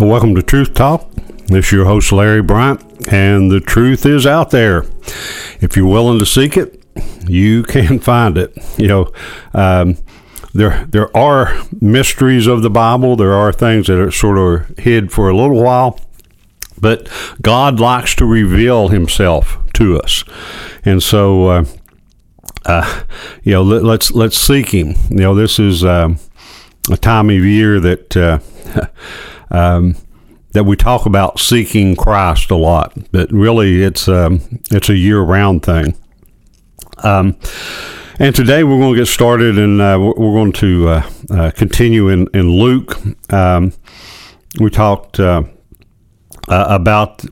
Welcome to Truth Talk. This is your host, Larry Bryant, and the truth is out there. If you're willing to seek it, you can find it. You know, um, there there are mysteries of the Bible. There are things that are sort of hid for a little while, but God likes to reveal Himself to us, and so. Uh, uh, you know, let, us let's, let's seek Him. You know, this is um, a time of year that uh, um, that we talk about seeking Christ a lot, but really it's um, it's a year round thing. Um, and today we're going to get started, and uh, we're going to uh, uh, continue in in Luke. Um, we talked uh, uh, about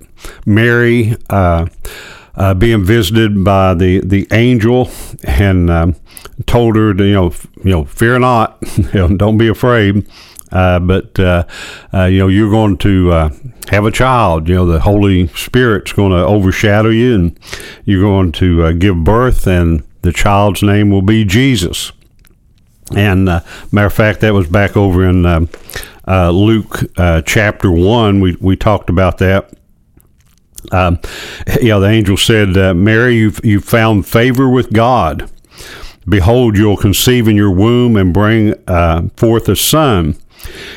Mary. Uh, being visited by the, the angel and um, told her to you know you know fear not you know, don't be afraid uh, but uh, uh, you know you're going to uh, have a child. You know the Holy Spirit's going to overshadow you, and you're going to uh, give birth, and the child's name will be Jesus. And uh, matter of fact, that was back over in Luke chapter one. We we talked about that. Um, know, the angel said, "Mary, you've you've found favor with God." Behold, you'll conceive in your womb and bring uh, forth a son,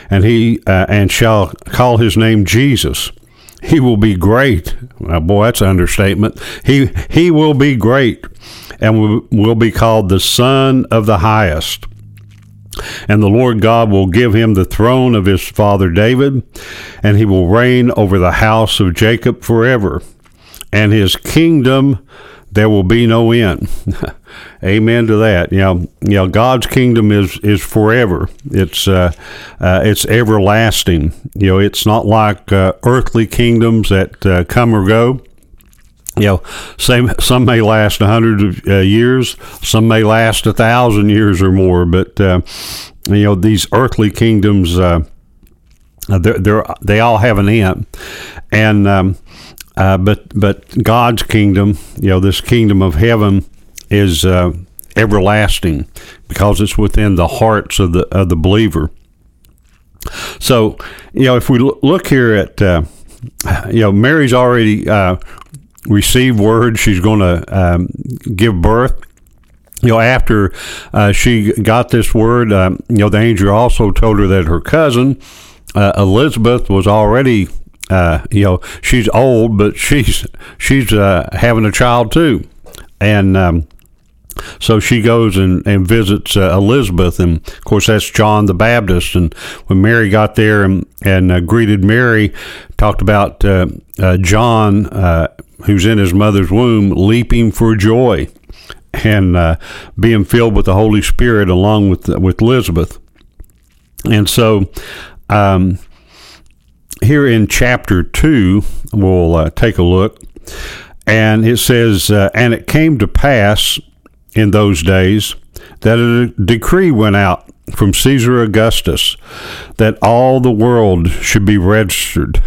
and he uh, and shall call his name Jesus. He will be great. Boy, that's an understatement. He he will be great, and will be called the Son of the Highest. And the Lord God will give him the throne of his father David, and he will reign over the house of Jacob forever, and his kingdom there will be no end. Amen to that. You know, you know, God's kingdom is is forever. It's uh, uh, it's everlasting. You know, it's not like uh, earthly kingdoms that uh, come or go. You know, some some may last a hundred uh, years, some may last a thousand years or more. But uh, you know, these earthly kingdoms, they're, they're, they all have an end, and um, but but God's kingdom, you know, this kingdom of heaven is uh, everlasting because it's within the hearts of the of the believer. So, you know, if we look here at, uh, you know, Mary's already uh, received word she's going to um, give birth. You know, after uh, she got this word, um, you know, the angel also told her that her cousin uh, Elizabeth was already, uh, you know, she's old, but she's she's having a child too, and um, so she goes and, and visits uh, Elizabeth, and of course that's John the Baptist. And when Mary got there and and uh, greeted Mary, talked about uh, uh John, uh, who's in his mother's womb, leaping for joy, and uh, being filled with the Holy Spirit along with with Elizabeth. And so, um, here in chapter two, we'll take a look. And it says, And it came to pass in those days that a decree went out from Caesar Augustus that all the world should be registered.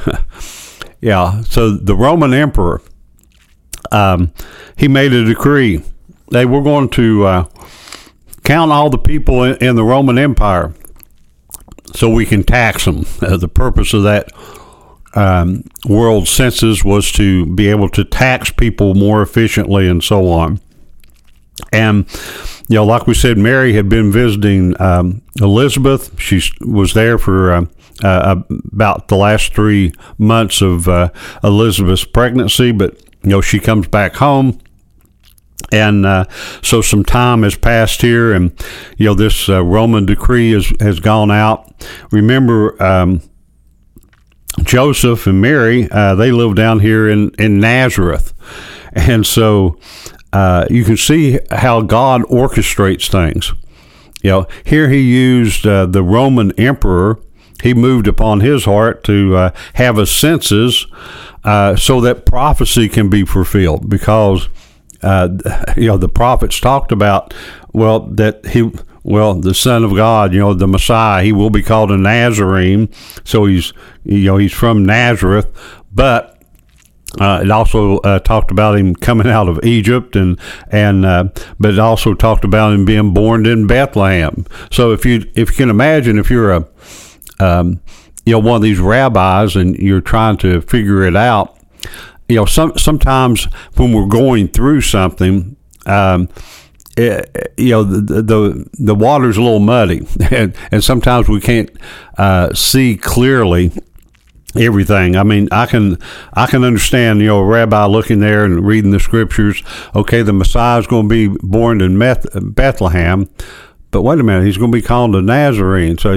yeah, so the Roman emperor, um, he made a decree. They were going to uh, count all the people in, in, the Roman Empire so we can tax them. Uh, the purpose of that um, world census was to be able to tax people more efficiently and so on. And you know, like we said, Mary had been visiting um, Elizabeth. She was there for uh, uh, about the last three months of uh, Elizabeth's pregnancy, but you know, she comes back home. And uh, so some time has passed here, and you know this uh, Roman decree has, has gone out. Remember, um, Joseph and Mary, uh, they live down here in, in Nazareth. And so uh, you can see how God orchestrates things. You know, here he used uh, the Roman emperor. He moved upon his heart to uh, have a census uh, so that prophecy can be fulfilled. Because uh, you know the prophets talked about well that he well the Son of God, you know the Messiah, he will be called a Nazarene. So he's you know he's from Nazareth, but uh, it also uh, talked about him coming out of Egypt, and and uh, but it also talked about him being born in Bethlehem. So if you if you can imagine, if you're a um, you know one of these rabbis and you're trying to figure it out, you know, some sometimes when we're going through something. Um, it, you know the, the the water's a little muddy, and, and sometimes we can't uh, see clearly everything. I mean, I can I can understand, you know, a rabbi looking there and reading the scriptures. Okay, the Messiah is going to be born in Bethlehem, but wait a minute, he's going to be called a Nazarene. So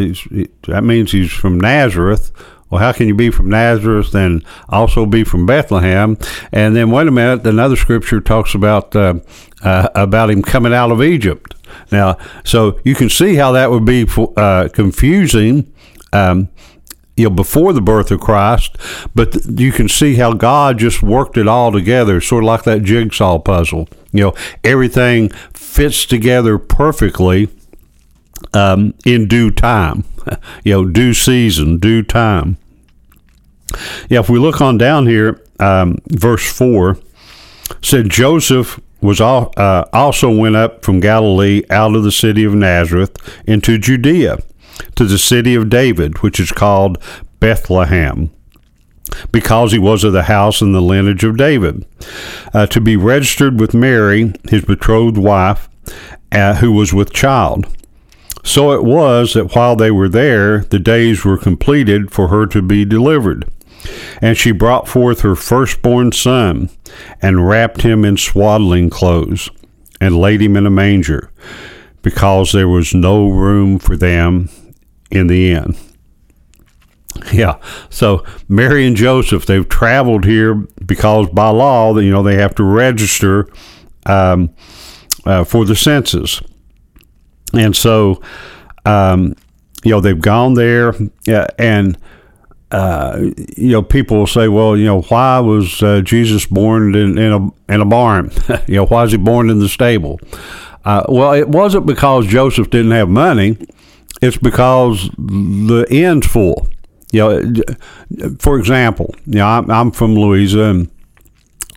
that means he's from Nazareth. Well, how can you be from Nazareth and also be from Bethlehem? And then wait a minute, another scripture talks about uh, uh, about him coming out of Egypt. Now, so you can see how that would be uh, confusing. Um, you know, before the birth of Christ, but you can see how God just worked it all together, sort of like that jigsaw puzzle. You know, everything fits together perfectly um, in due time. You know, due season, due time. Yeah, if we look on down here, um, verse four said Joseph was all, uh, also went up from Galilee out of the city of Nazareth into Judea to the city of David, which is called Bethlehem, because he was of the house and the lineage of David, uh, to be registered with Mary, his betrothed wife, uh, who was with child. So it was that while they were there, the days were completed for her to be delivered. And she brought forth her firstborn son, and wrapped him in swaddling clothes, and laid him in a manger, because there was no room for them in the end. Yeah, so Mary and Joseph, they've traveled here because by law, you know, they have to register um, uh, for the census. And so, um, you know, they've gone there and uh, you know, people will say, well, you know, why was uh, Jesus born in, in, a in a barn? you know, why is he born in the stable? Uh, well, it wasn't because Joseph didn't have money. It's because the end's full. You know, for example, you know, I'm, I'm from Louisa and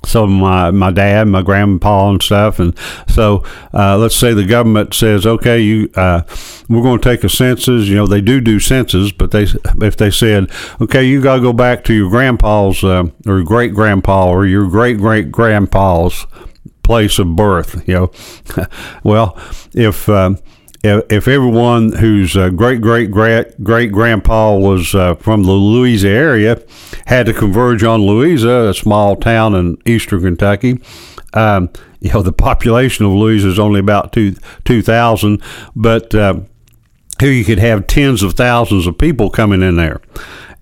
so my my dad, my grandpa, and stuff. And so uh, let's say the government says, okay, you uh, we're going to take a census. You know, they do do census, but they if they said, okay, you got to go back to your grandpa's uh, or great grandpa or your great great grandpa's place of birth. You know, well, if um, if everyone whose uh, great great great great grandpa was uh, from the Louisa area had to converge on Louisa, a small town in eastern Kentucky, um, you know the population of Louisa is only about two two thousand, but uh, here you could have tens of thousands of people coming in there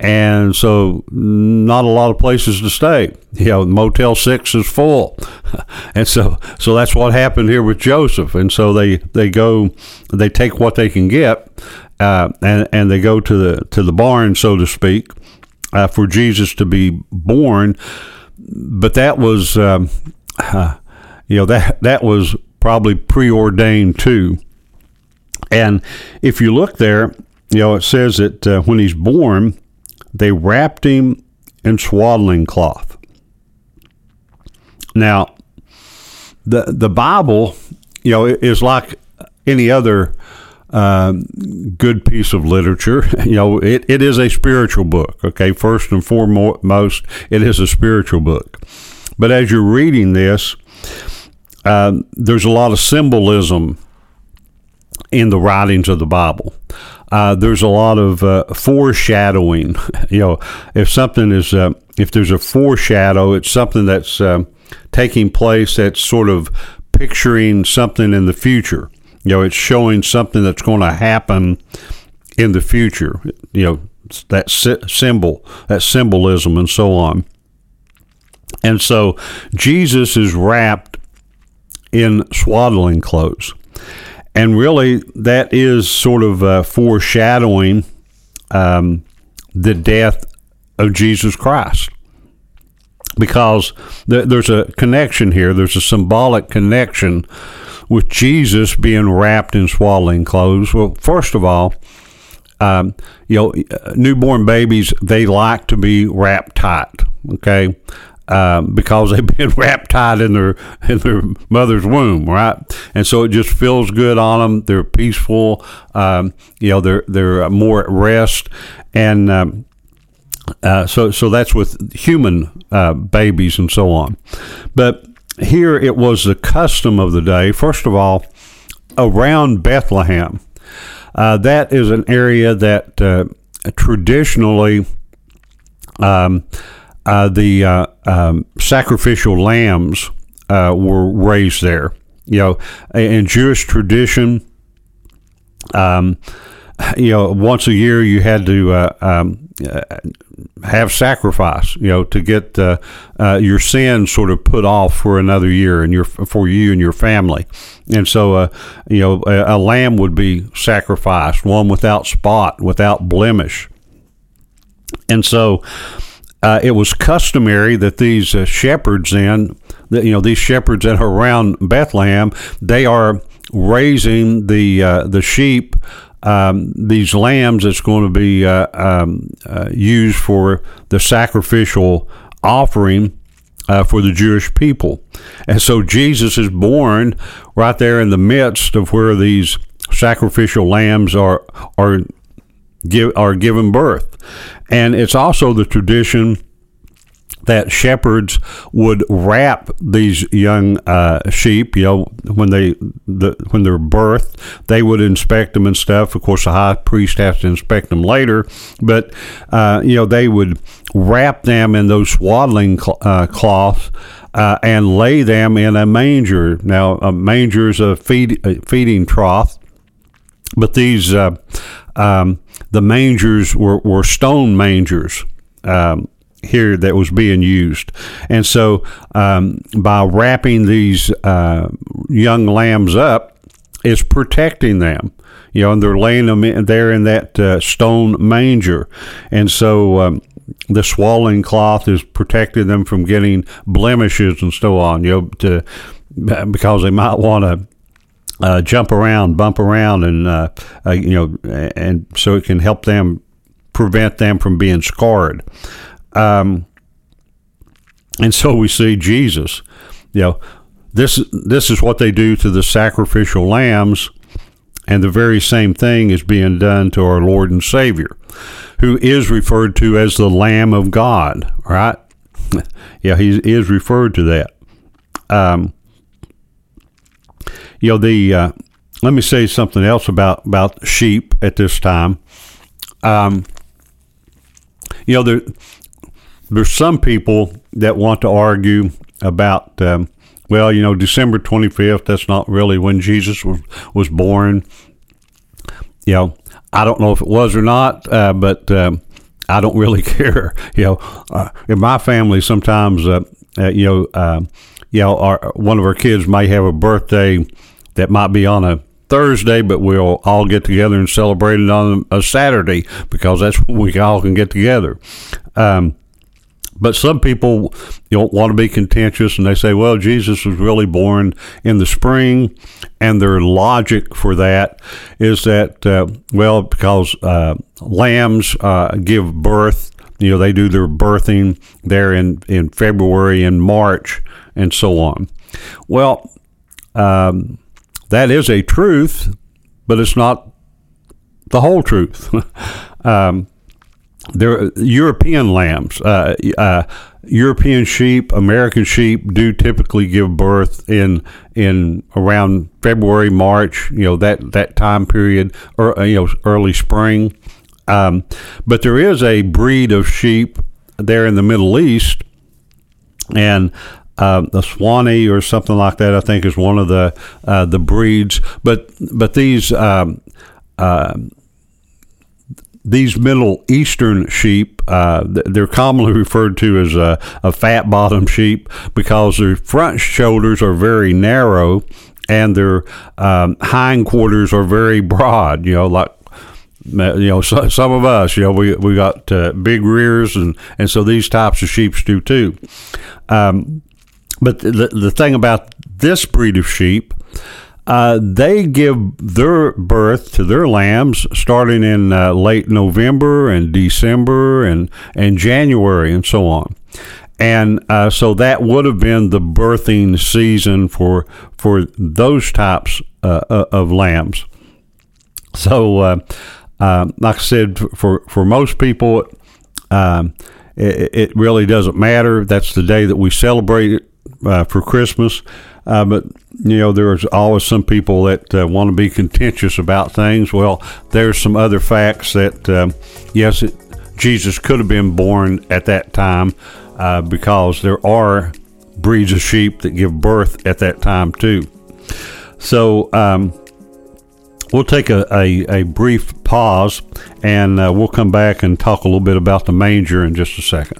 and so not a lot of places to stay. You know, Motel Six is full, and so so that's what happened here with Joseph. And so they they go, they take what they can get, uh, and and they go to the to the barn, so to speak, uh, for Jesus to be born. But that was, um, uh, you know, that that was probably preordained too. And if you look there, you know, it says that uh, when he's born, they wrapped him in swaddling cloth. Now, the the Bible, you know, is like any other uh, good piece of literature. You know, it, it is a spiritual book. Okay, first and foremost, it is a spiritual book. But as you're reading this, uh, there's a lot of symbolism in the writings of the Bible uh, there's a lot of uh, foreshadowing. you know, if something is, uh, if there's a foreshadow, it's something that's uh, taking place that's sort of picturing something in the future. You know, it's showing something that's going to happen in the future. You know, that symbol, that symbolism, and so on. And so Jesus is wrapped in swaddling clothes. And really, that is sort of uh, foreshadowing um, the death of Jesus Christ. Because th- there's a connection here, there's a symbolic connection with Jesus being wrapped in swaddling clothes. Well, first of all, um, you know, newborn babies, they like to be wrapped tight, okay? Um, because they've been wrapped tight in their in their mother's womb, right? And so it just feels good on them. They're peaceful. Um, you know, they're they're more at rest, and um, uh, so so that's with human uh, babies and so on. But here it was the custom of the day. First of all, around Bethlehem, uh, that is an area that uh, traditionally. Um, uh, the uh, um, sacrificial lambs uh, were raised there. You know, in Jewish tradition, um, you know, once a year you had to uh, um, uh, have sacrifice, you know, to get uh, your sins sort of put off for another year and your for you and your family. And so, you know, a, a lamb would be sacrificed, one without spot, without blemish. And so, uh, it was customary that these uh, shepherds then, that, you know, these shepherds that are around Bethlehem, they are raising the uh, the sheep, um, these lambs that's going to be uh, um, uh, used for the sacrificial offering. Uh, for the Jewish people. And so Jesus is born right there in the midst of where these sacrificial lambs are are give, are given birth. And it's also the tradition that shepherds would wrap these young uh, sheep. You know, when they the, when they're birthed, they would inspect them and stuff. Of course, the high priest has to inspect them later, but uh, you know they would wrap them in those swaddling cl- uh, cloths. Uh, and lay them in a manger. Now, a manger is a, feed, a feeding trough, but these uh, um, the mangers were, were stone mangers. Um, here that was being used. And so um, by wrapping these uh, young lambs up, it's protecting them. You know, and they're laying them in, there in that uh, stone manger. And so um, the swaddling cloth is protecting them from getting blemishes and so on, you know, to, because they might want to uh, jump around, bump around, and uh, uh, you know, and so it can help them prevent them from being scarred. Um, and so we see Jesus. You know, this this is what they do to the sacrificial lambs, and the very same thing is being done to our Lord and Savior, who is referred to as the Lamb of God. Right? yeah, he is referred to that. Um, you know the uh, let me say something else about about sheep at this time. Um, you know there there's some people that want to argue about um, well you know December 25th that's not really when Jesus was was born. You know I don't know if it was or not, uh, but um, I don't really care. You know, uh, in my family, sometimes, uh, uh, you know, uh, you know, our, one of our kids may have a birthday that might be on a Thursday, but we'll all get together and celebrate it on a Saturday because that's when we all can get together. Um, but some people know, want to be contentious and they say, well, Jesus was really born in the spring. And their logic for that is that, uh, well, because uh, lambs uh, give birth, you know, they do their birthing there in, in February and March and so on. Well, um, that is a truth, but it's not the whole truth. um, there, European lambs, uh, uh, European sheep, American sheep do typically give birth in in around February, March. You know that that time period, or uh, you know early spring. Um, but there is a breed of sheep there in the Middle East, and uh, Swanee or something like that. I think is one of the uh, the breeds. But but these um, uh, these Middle Eastern sheep, uh, they're commonly referred to as a, a fat bottom sheep because their front shoulders are very narrow and their um, hindquarters are very broad. You know, like you know, so, some of us, you know, we we got uh, big rears, and and so these types of sheep do too. Um, but the, the thing about this breed of sheep, uh, they give their birth to their lambs starting in uh, late November and December and, and January and so on. and uh, so that would have been the birthing season for for those types uh, uh of lambs. So, uh, uh, like I said, for for most people, um, it, it, really doesn't matter. That's the day that we celebrate it uh, for Christmas. but you know, there's always some people that want to be contentious about things. Well, there's some other facts that um, yes, it, Jesus could have been born at that time uh, because there are breeds of sheep that give birth at that time too. So um, we'll take a, a, a, brief pause and uh, we'll come back and talk a little bit about the manger in just a second.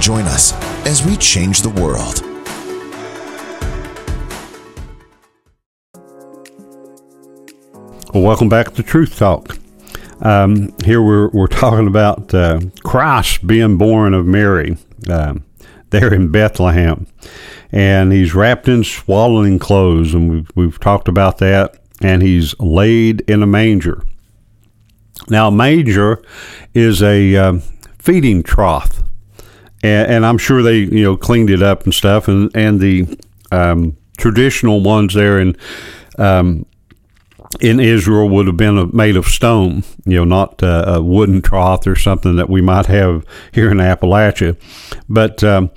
Join us as we change the world. Well, welcome back to Truth Talk. Um, here we're, we're talking about uh, Christ being born of Mary uh, there in Bethlehem. And he's wrapped in swaddling clothes, and we've, we've talked about that. And he's laid in a manger. Now, manger is a uh, feeding trough and, and, I'm sure they you know cleaned it up and stuff, and and the um, traditional ones there in um, in Israel would have been made of stone, you know, not uh, a wooden trough or something that we might have here in Appalachia. But um,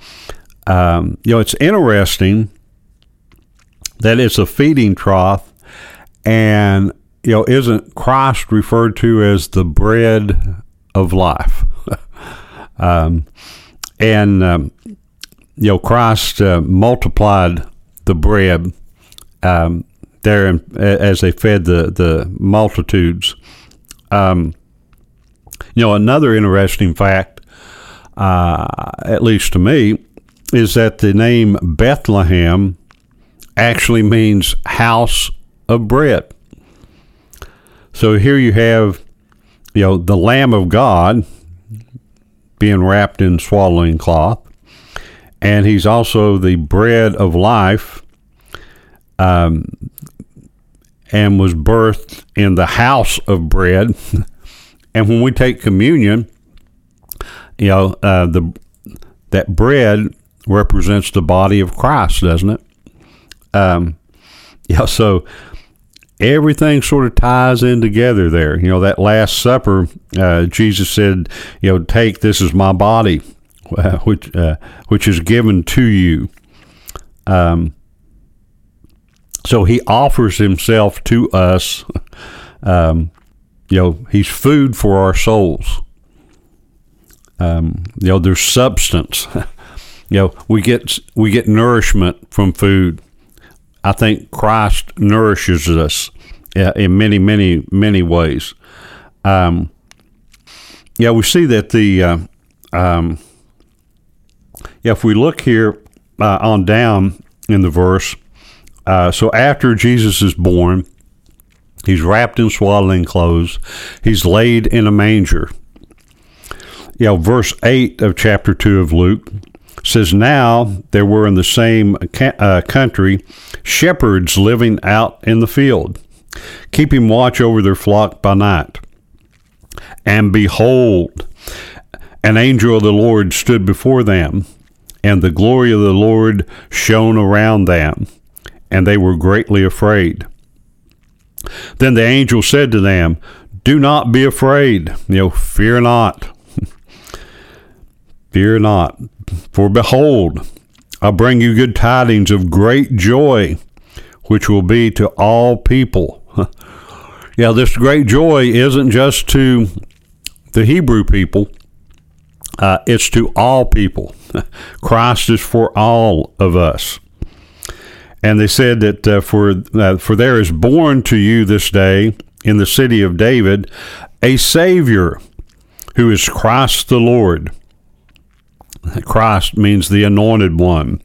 um, you know, it's interesting that it's a feeding trough, and you know, isn't Christ referred to as the bread of life? um, and um, you know Christ uh, multiplied the bread um, there in, as they fed the the multitudes. Um, you know, another interesting fact, uh, at least to me, is that the name Bethlehem actually means house of bread. So here you have, you know, the Lamb of God being wrapped in swaddling cloth. And he's also the bread of life um, and was birthed in the house of bread. and when we take communion, you know, uh, the that bread represents the body of Christ, doesn't it? Um, yeah, so everything sort of ties in together there. You know, that Last Supper, uh, Jesus said, you know, take this is my body, uh, which uh, which is given to you. Um, so he offers himself to us. Um, you know, he's food for our souls. Um, you know, there's substance. you know, we get we get nourishment from food. I think Christ nourishes us uh, in many, many, many ways. Um, yeah, we see that the uh, um, yeah, if we look here uh, on down in the verse, uh, so after Jesus is born, he's wrapped in swaddling clothes, he's laid in a manger. Know, verse eight of chapter two of Luke says, Now there were in the same ca- uh, country shepherds living out in the field, keeping watch over their flock by night. And behold, an angel of the Lord stood before them, and the glory of the Lord shone around them, and they were greatly afraid. Then the angel said to them, Do not be afraid, you know, fear not. fear not, for behold, I bring you good tidings of great joy, which will be to all people. yeah, this great joy isn't just to the Hebrew people, uh, it's to all people. Christ is for all of us. And they said that uh, for uh, for there is born to you this day in the city of David a Savior who is Christ the Lord. Christ means the anointed one.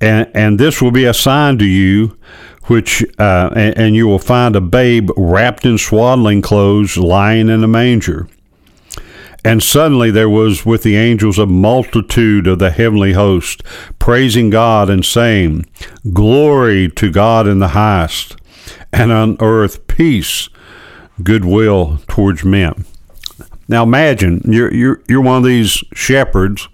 And, and this will be a sign to you, which uh, and, and you will find a babe wrapped in swaddling clothes, lying in a manger. And suddenly there was with the angels a multitude of the heavenly host, praising God and saying, Glory to God in the highest, and on earth peace, goodwill towards men. Now imagine you're you're you're one of these shepherds,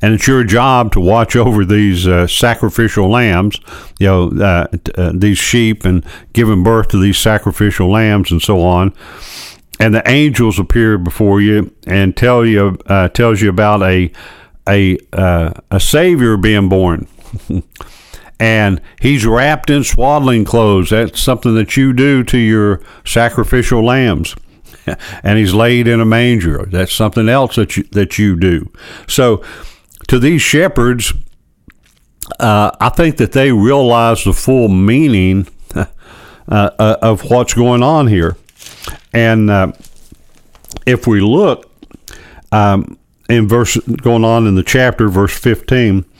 and it's your job to watch over these uh, sacrificial lambs, you know, uh, uh, these sheep, and giving birth to these sacrificial lambs and so on. And the angels appear before you and tell you uh, tells you about a a uh, a savior being born. and he's wrapped in swaddling clothes. That's something that you do to your sacrificial lambs. and he's laid in a manger. That's something else that you, that you do. So, to these shepherds, uh, I think that they realize the full meaning uh, uh, of what's going on here. And uh, if we look um, in verse going on in the chapter, verse 15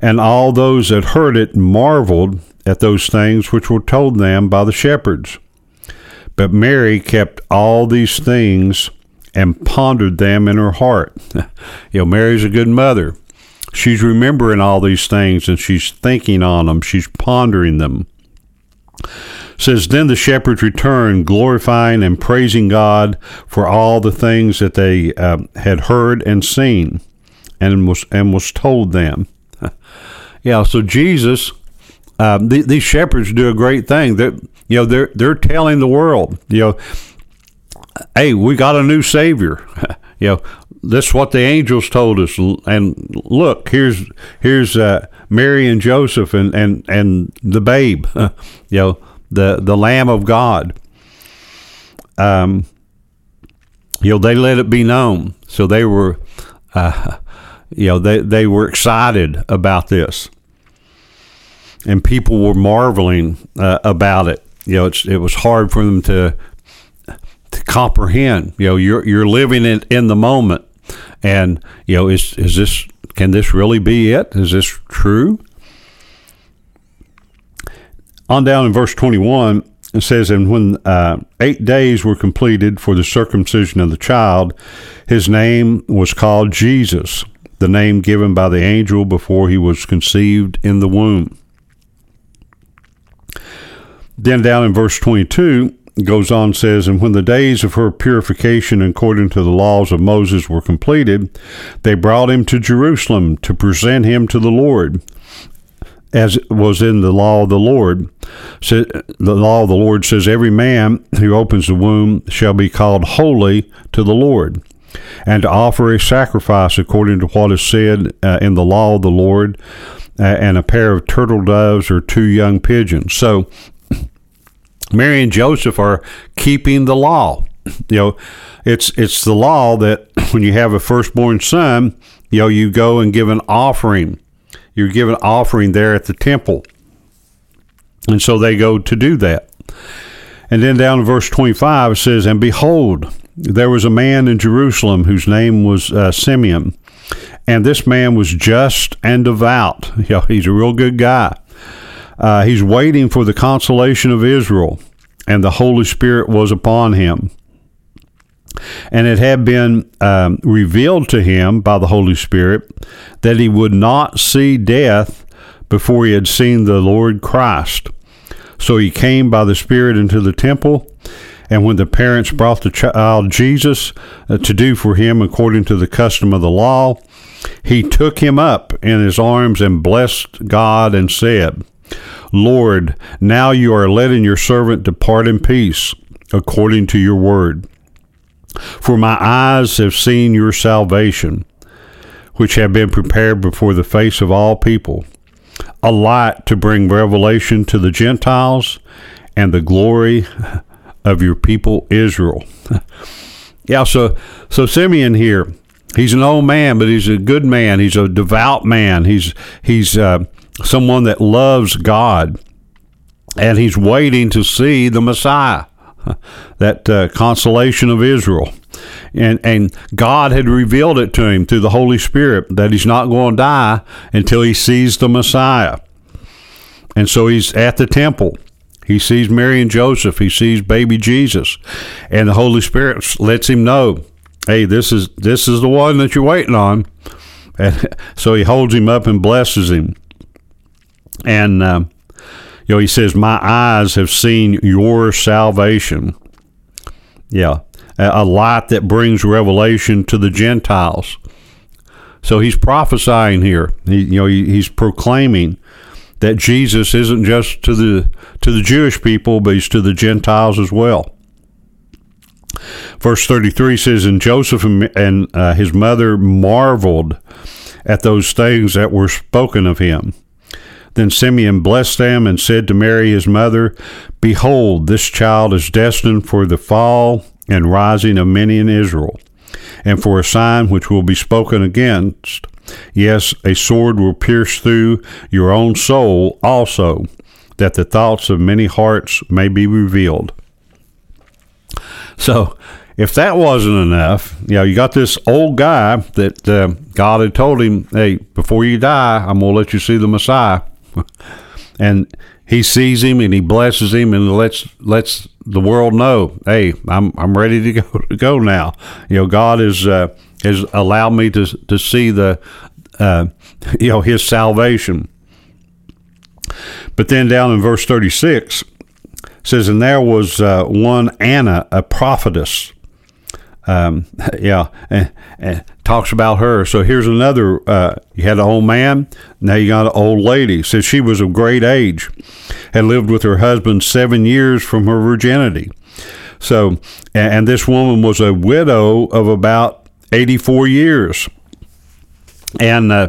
And all those that heard it marveled at those things which were told them by the shepherds. But Mary kept all these things and pondered them in her heart. you know, Mary's a good mother. She's remembering all these things and she's thinking on them, she's pondering them. says then the shepherds returned glorifying and praising god for all the things that they uh, had heard and seen and was and was told them yeah, so Jesus, um, th- these shepherds do a great thing. That you know, they're they're telling the world, you know, hey, we got a new Savior. you know, this is what the angels told us. And look, here's here's uh, Mary and Joseph and and and the babe. you know, the the Lamb of God. Um, you know, they let it be known. So they were. Uh, you know they they were excited about this, and people were marveling uh, about it. You know, it's, it was hard for them to to comprehend. You know, you're you're living in in the moment, and you know, is is this can this really be it? Is this true? On down in verse twenty one. It says, and when uh, eight days were completed for the circumcision of the child, his name was called Jesus, the name given by the angel before he was conceived in the womb. Then down in verse 22, goes on says and when the days of her purification according to the laws of Moses were completed they brought him to Jerusalem to present him to the Lord as was in the law of the Lord the law of the Lord says every man who opens the womb shall be called holy to the Lord and to offer a sacrifice according to what is said uh, in the law of the Lord, uh, and a pair of turtle doves or two young pigeons. So, Mary and Joseph are keeping the law. You know, it's it's the law that when you have a firstborn son, you know, you go and give an offering. You're given an offering there at the temple. And so they go to do that. And then down in verse 25 it says, And behold, there was a man in Jerusalem whose name was uh, Simeon, and this man was just and devout. You know, he's a real good guy. Uh, he's waiting for the consolation of Israel, and the Holy Spirit was upon him. And it had been um, revealed to him by the Holy Spirit that he would not see death before he had seen the Lord Christ. So he came by the Spirit into the temple. And when the parents brought the child Jesus uh, to do for him according to the custom of the law, he took him up in his arms and blessed God and said, Lord, now you are letting your servant depart in peace, according to your word. For my eyes have seen your salvation, which have been prepared before the face of all people, a light to bring revelation to the Gentiles and the glory of your people Israel. yeah, so so Simeon here, he's an old man, but he's a good man. He's a devout man. He's he's uh, someone that loves God, and he's waiting to see the Messiah, that uh, consolation of Israel. And, and God had revealed it to him through the Holy Spirit that he's not going to die until he sees the Messiah. And so he's at the temple. He sees Mary and Joseph. He sees baby Jesus, and the Holy Spirit lets him know, "Hey, this is this is the one that you're waiting on." And so he holds him up and blesses him. And uh, you know, he says, "My eyes have seen your salvation." Yeah, a light that brings revelation to the Gentiles. So he's prophesying here. He, you know, he, he's proclaiming that Jesus isn't just to the to the Jewish people, but he's to the Gentiles as well. Verse 33 says, And Joseph and uh, his mother marveled at those things that were spoken of him. Then Simeon blessed them and said to Mary his mother, Behold, this child is destined for the fall and rising of many in Israel, and for a sign which will be spoken against Yes, a sword will pierce through your own soul also, that the thoughts of many hearts may be revealed. So, if that wasn't enough, you know, you got this old guy that uh, God had told him, hey, before you die, I'm going to let you see the Messiah. and he sees him and he blesses him and lets lets the world know, hey, I'm I'm ready to go to go now. You know, God is uh, has allowed me to to see the uh, you know his salvation. But then down in verse 36 says, and there was uh, one Anna, a prophetess. Um, yeah, and, and, talks about her. So here's another. Uh, you had an old man. Now you got an old lady. Says she was of great age, had lived with her husband seven years from her virginity. So, and this woman was a widow of about 84 years. And uh,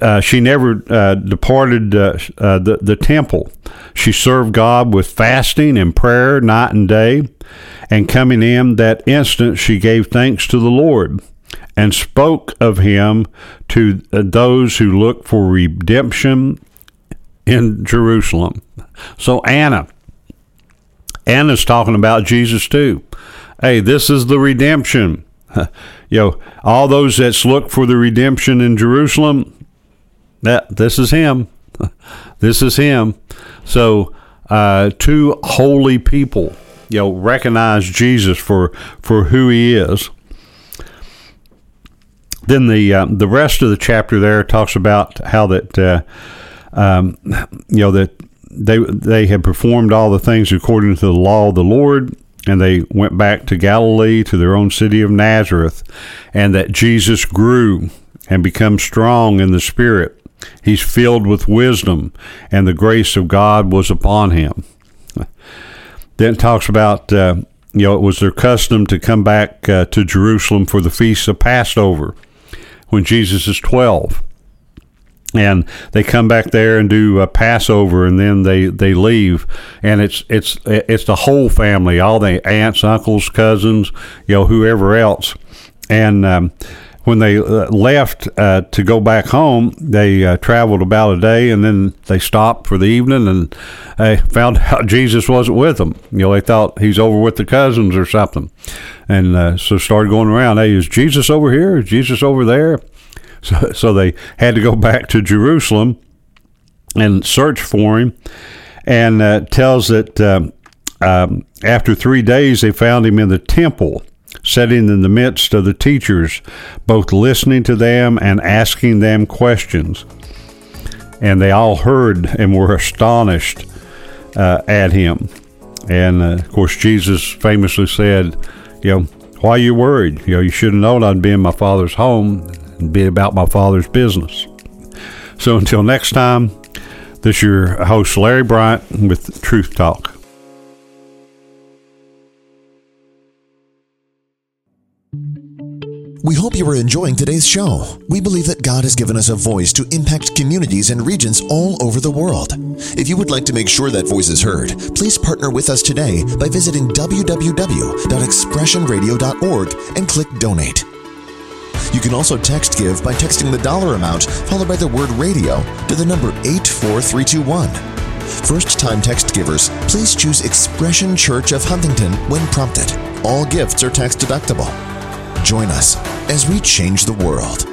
uh, she never uh, departed uh, uh, the, the temple. She served God with fasting and prayer night and day. And coming in that instant, she gave thanks to the Lord and spoke of him to uh, those who look for redemption in Jerusalem. So, Anna, Anna's talking about Jesus too. Hey, this is the redemption. you know, all those that's look for the redemption in Jerusalem, that this is him. this is him. So, uh, two holy people, you know, recognize Jesus for for who he is. Then the uh, the rest of the chapter there talks about how that uh, um, you know that they they had performed all the things according to the law of the Lord and they went back to Galilee to their own city of Nazareth, and that Jesus grew and became strong in the Spirit. He's filled with wisdom, and the grace of God was upon him. Then talks about, uh, you know, it was their custom to come back uh, to Jerusalem for the feast of Passover when Jesus is 12 and they come back there and do a Passover, and then they, they leave, and it's it's it's the whole family, all the aunts, uncles, cousins, you know, whoever else, and. Um, when they uh, left uh, to go back home, they uh, traveled about a day, and then they stopped for the evening, and they found out Jesus wasn't with them. You know, they thought he's over with the cousins or something, and uh, so started going around. Hey, is Jesus over here? Is Jesus over there? So, so they had to go back to Jerusalem and search for him. And uh, tells that um, um, after three days, they found him in the temple, sitting in the midst of the teachers, both listening to them and asking them questions. And they all heard and were astonished uh, at him. And uh, of course, Jesus famously said, You know, why are you worried? You know, you should have known I'd be in my Father's home and be about my Father's business. So until next time, This is your host, Larry Bryant, with Truth Talk. We hope you are enjoying today's show. We believe that God has given us a voice to impact communities and regions all over the world. If you would like to make sure that voice is heard, please partner with us today by visiting www.expressionradio.org and click donate. You can also text give by texting the dollar amount followed by the word radio to the number 84321. First time text givers, please choose Expression Church of Huntington when prompted. All gifts are tax deductible. Join us as we change the world.